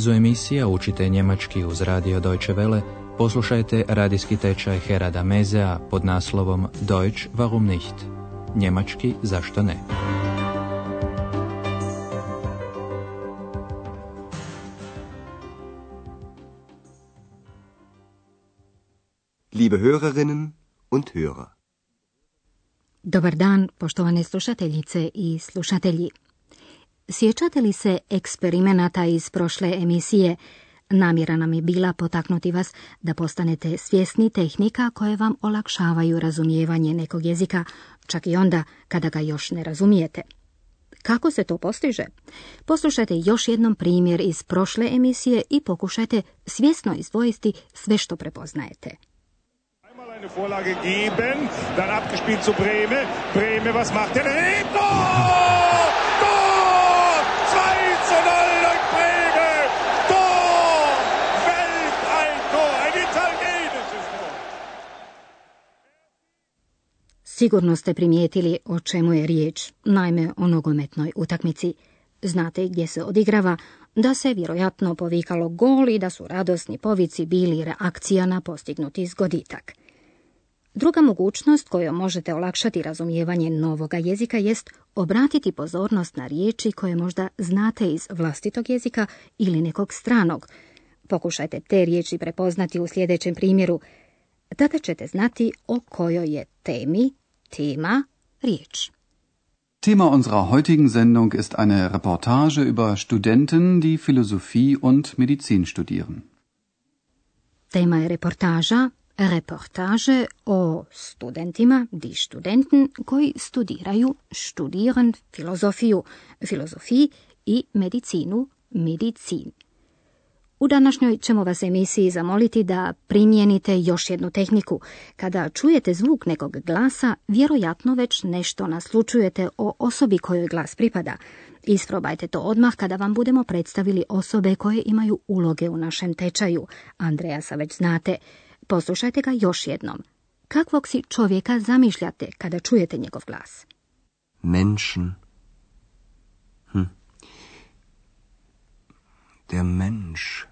nizu emisija učite njemački uz radio Deutsche Welle, poslušajte radijski tečaj Herada Mezea pod naslovom Deutsch warum nicht? Njemački zašto ne? Liebe Hörerinnen und Hörer. Dobar dan, poštovane slušateljice i slušatelji. Sjećate li se eksperimenata iz prošle emisije? Namjera nam je bila potaknuti vas da postanete svjesni tehnika koje vam olakšavaju razumijevanje nekog jezika, čak i onda kada ga još ne razumijete. Kako se to postiže? Poslušajte još jednom primjer iz prošle emisije i pokušajte svjesno izdvojiti sve što prepoznajete. Vorlage geben, dann abgespielt zu Breme. Breme, was macht er? Sigurno ste primijetili o čemu je riječ, naime o nogometnoj utakmici. Znate gdje se odigrava, da se vjerojatno povikalo gol i da su radosni povici bili reakcija na postignuti zgoditak. Druga mogućnost kojom možete olakšati razumijevanje novoga jezika jest obratiti pozornost na riječi koje možda znate iz vlastitog jezika ili nekog stranog. Pokušajte te riječi prepoznati u sljedećem primjeru. Tada ćete znati o kojoj je temi Thema riječ. Thema unserer heutigen Sendung ist eine Reportage über Studenten, die Philosophie und Medizin studieren. Tema je reportaža, reportaže o studentima, die Studenten, koji studiraju, studieren filozofiju, filozofiji i medicinu, medicin. U današnjoj ćemo vas emisiji zamoliti da primijenite još jednu tehniku. Kada čujete zvuk nekog glasa, vjerojatno već nešto naslučujete o osobi kojoj glas pripada. Isprobajte to odmah kada vam budemo predstavili osobe koje imaju uloge u našem tečaju. Andreasa već znate. Poslušajte ga još jednom. Kakvog si čovjeka zamišljate kada čujete njegov glas? Menschen. Der Mensch.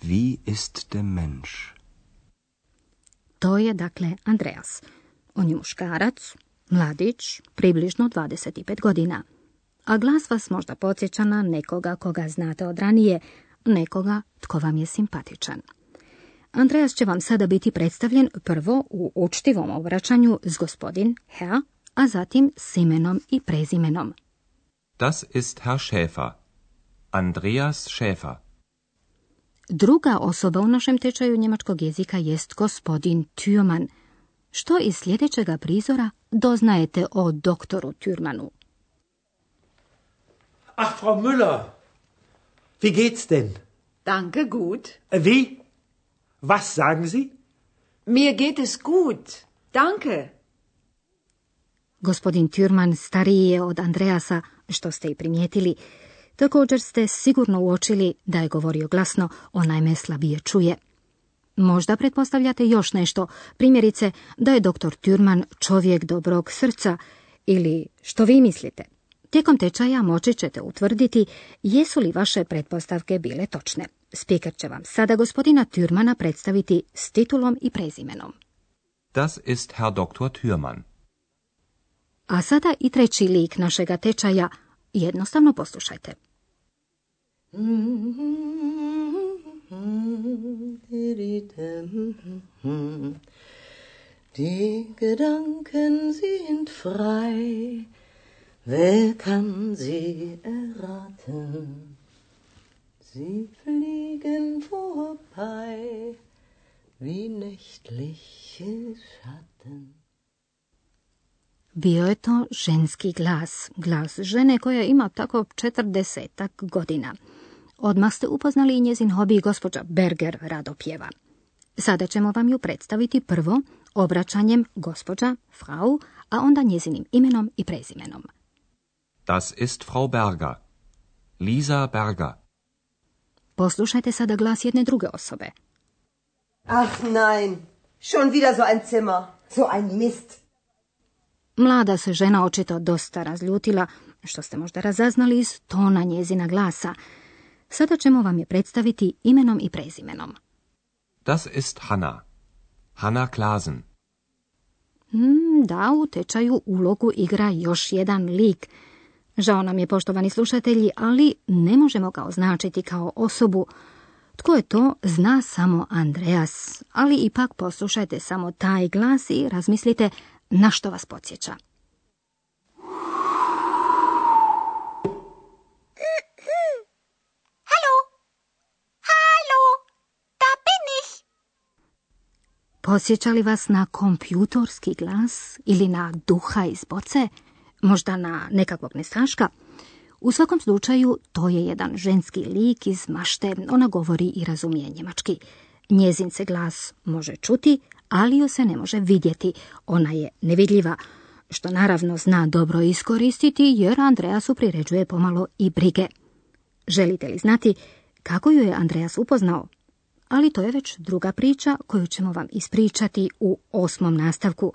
Wie ist der Mensch? To je dakle Andreas. On je muškarac, mladić, približno 25 godina. A glas vas možda podsjeća na nekoga koga znate od ranije, nekoga tko vam je simpatičan. Andreas će vam sada biti predstavljen prvo u učtivom obraćanju s gospodin Herr, a zatim s imenom i prezimenom. Das ist Herr Schäfer. Andreas Schäfer. Druga osoba u našem tečaju njemačkog jezika jest gospodin Türman. Što iz sljedećega prizora doznajete o doktoru Türmanu? Ach, Frau Müller, wie geht's denn? Danke, gut. Wie? Was sagen Sie? Mir geht es gut. Danke. Gospodin Türman stariji je od Andreasa, što ste i primijetili, Također ste sigurno uočili da je govorio glasno, onaj slabije čuje. Možda pretpostavljate još nešto, primjerice da je doktor Turman čovjek dobrog srca ili što vi mislite. Tijekom tečaja moći ćete utvrditi jesu li vaše pretpostavke bile točne. Speaker će vam sada gospodina Türmana predstaviti s titulom i prezimenom. Das ist Herr Dr. Türman. A sada i treći lik našega tečaja, jednostavno poslušajte. Die Gedanken sind frei, wer kann sie erraten? Sie fliegen vorbei wie nächtliche Schatten. Bio je to ženski glas, glas žene koja ima tako četrdesetak godina. Odmah ste upoznali i njezin hobi gospođa Berger rado pjeva. Sada ćemo vam ju predstaviti prvo obraćanjem gospođa, frau, a onda njezinim imenom i prezimenom. Das ist Frau Berger. Lisa Berger. Poslušajte sada glas jedne druge osobe. Ach nein, schon wieder so ein Zimmer, so ein Mist. Mlada se žena očito dosta razljutila, što ste možda razaznali iz tona njezina glasa. Sada ćemo vam je predstaviti imenom i prezimenom. Das ist Hanna. Hanna Klasen. Mm, da, u tečaju ulogu igra još jedan lik. Žao nam je, poštovani slušatelji, ali ne možemo ga označiti kao osobu. Tko je to, zna samo Andreas, ali ipak poslušajte samo taj glas i razmislite na što vas podsjeća. Posjeća li vas na kompjutorski glas ili na duha iz boce? Možda na nekakvog nestaška? U svakom slučaju, to je jedan ženski lik iz mašte, ona govori i razumije njemački. Njezin se glas može čuti, ali ju se ne može vidjeti, ona je nevidljiva, što naravno zna dobro iskoristiti jer Andreasu priređuje pomalo i brige. Želite li znati kako ju je Andreas upoznao? ali to je već druga priča koju ćemo vam ispričati u osmom nastavku.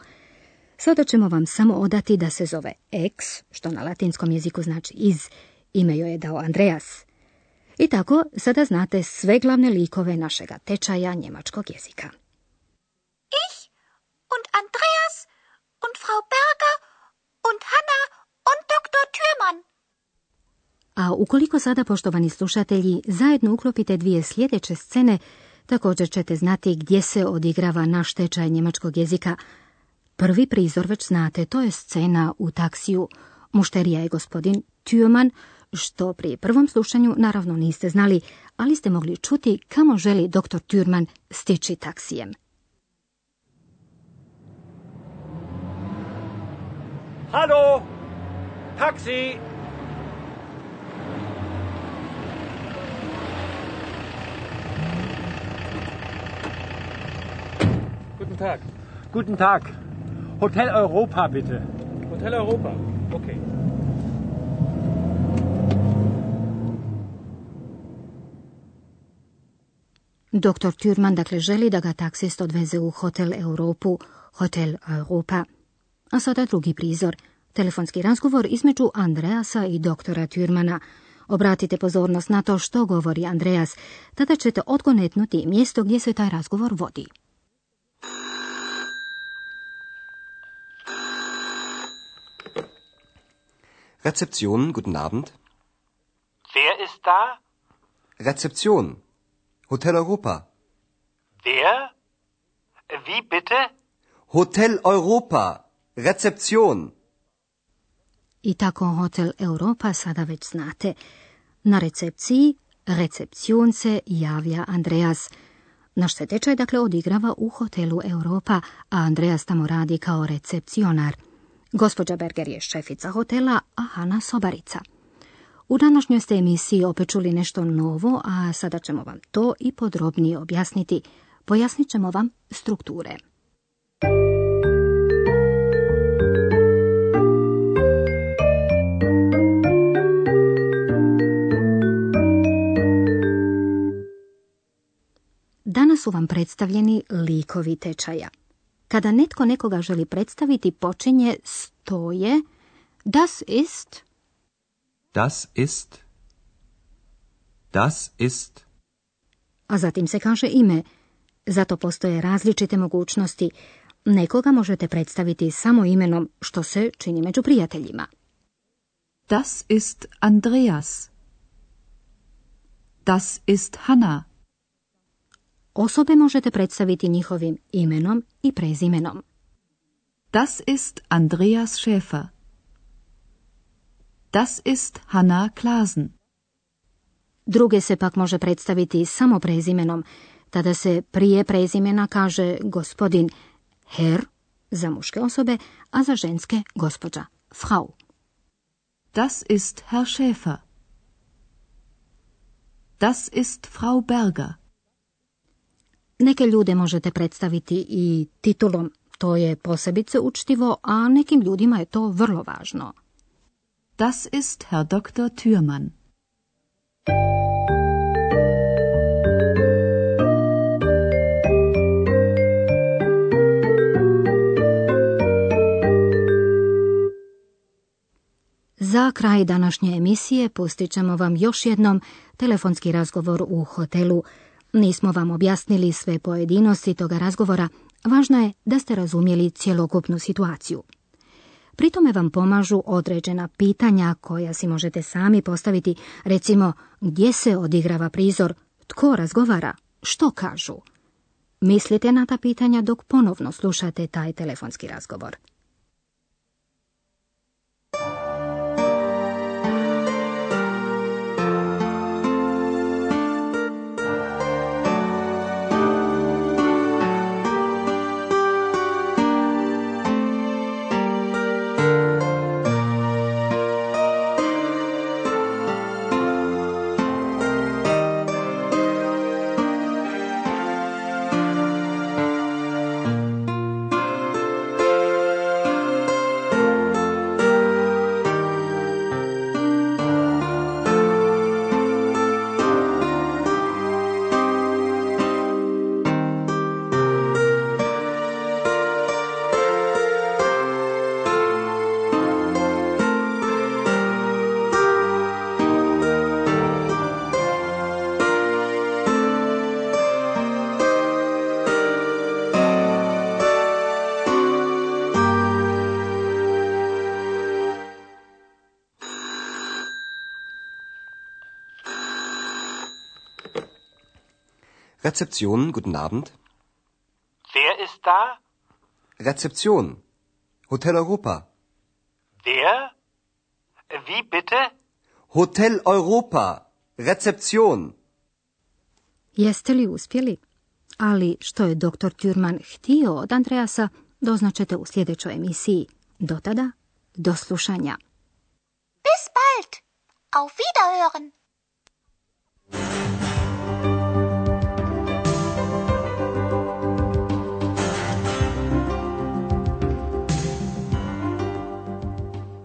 Sada ćemo vam samo odati da se zove ex, što na latinskom jeziku znači iz, ime joj je dao Andreas. I tako sada znate sve glavne likove našega tečaja njemačkog jezika. Andreas und Frau Berger und Hanna und Dr. Thürmann. A ukoliko sada, poštovani slušatelji, zajedno uklopite dvije sljedeće scene, također ćete znati gdje se odigrava naš tečaj njemačkog jezika. Prvi prizor već znate, to je scena u taksiju. Mušterija je gospodin Thürmann, što pri prvom slušanju naravno niste znali, ali ste mogli čuti kamo želi doktor Thürmann stići taksijem. Hallo! Taxi! Guten Tag. Guten Tag. Hotel Europa, bitte. Hotel Europa. Okay. Doktor Thürmann dakle želi da ga taksist odveze u Hotel Europu, Hotel Europa. A sada drugi prizor, telefonski razgovor između Andreasa i doktora Thürmana. Obratite pozornost na to što govori Andreas, tada ćete odgonetnuti mjesto gdje se taj razgovor vodi. Rezeption, guten Abend. Wer ist da? Rezeption. Hotel Europa. Wer? Wie bitte? Hotel Europa. Rezeption. I tako Hotel Europa sada već znate. Na recepciji, recepcijun se javlja Andreas. Naš se tečaj dakle odigrava u Hotelu Europa, a Andreas tamo radi kao recepcionar. Gospođa Berger je šefica hotela, a Hanna sobarica. U današnjoj ste emisiji opet čuli nešto novo, a sada ćemo vam to i podrobnije objasniti. Pojasnit ćemo vam strukture. Danas su vam predstavljeni likovi tečaja. Kada netko nekoga želi predstaviti, počinje stoje das ist Das ist. Das ist. a zatim se kaže ime. Zato postoje različite mogućnosti. Nekoga možete predstaviti samo imenom, što se čini među prijateljima. Das ist Andreas. Das ist Hanna. Osobe možete predstaviti njihovim imenom i prezimenom. Das ist Andreas Schäfer. Das ist Hanna Klasen. Druge se pak može predstaviti samo prezimenom. Tada se prije prezimena kaže gospodin Herr za muške osobe, a za ženske gospođa Frau. Das ist Herr Schäfer. Das ist Frau Berger. Neke ljude možete predstaviti i titulom, to je posebice učtivo, a nekim ljudima je to vrlo važno. Das ist Herr Dr. Thürmann. Za kraj današnje emisije pustit ćemo vam još jednom telefonski razgovor u hotelu. Nismo vam objasnili sve pojedinosti toga razgovora, važno je da ste razumjeli cjelokupnu situaciju. Pritome vam pomažu određena pitanja koja si možete sami postaviti, recimo gdje se odigrava prizor, tko razgovara, što kažu. Mislite na ta pitanja dok ponovno slušate taj telefonski razgovor. Rezeption, guten Abend. Wer ist da? Rezeption. Hotel Europa. Wer? Wie bitte? Hotel Europa. Rezeption. Jeste li uspjeli? Ali što je doktor Türman htio od Andreasa, doznačete u sljedećoj emisiji. Do tada, do slušanja. Bis bald. Auf Wiederhören.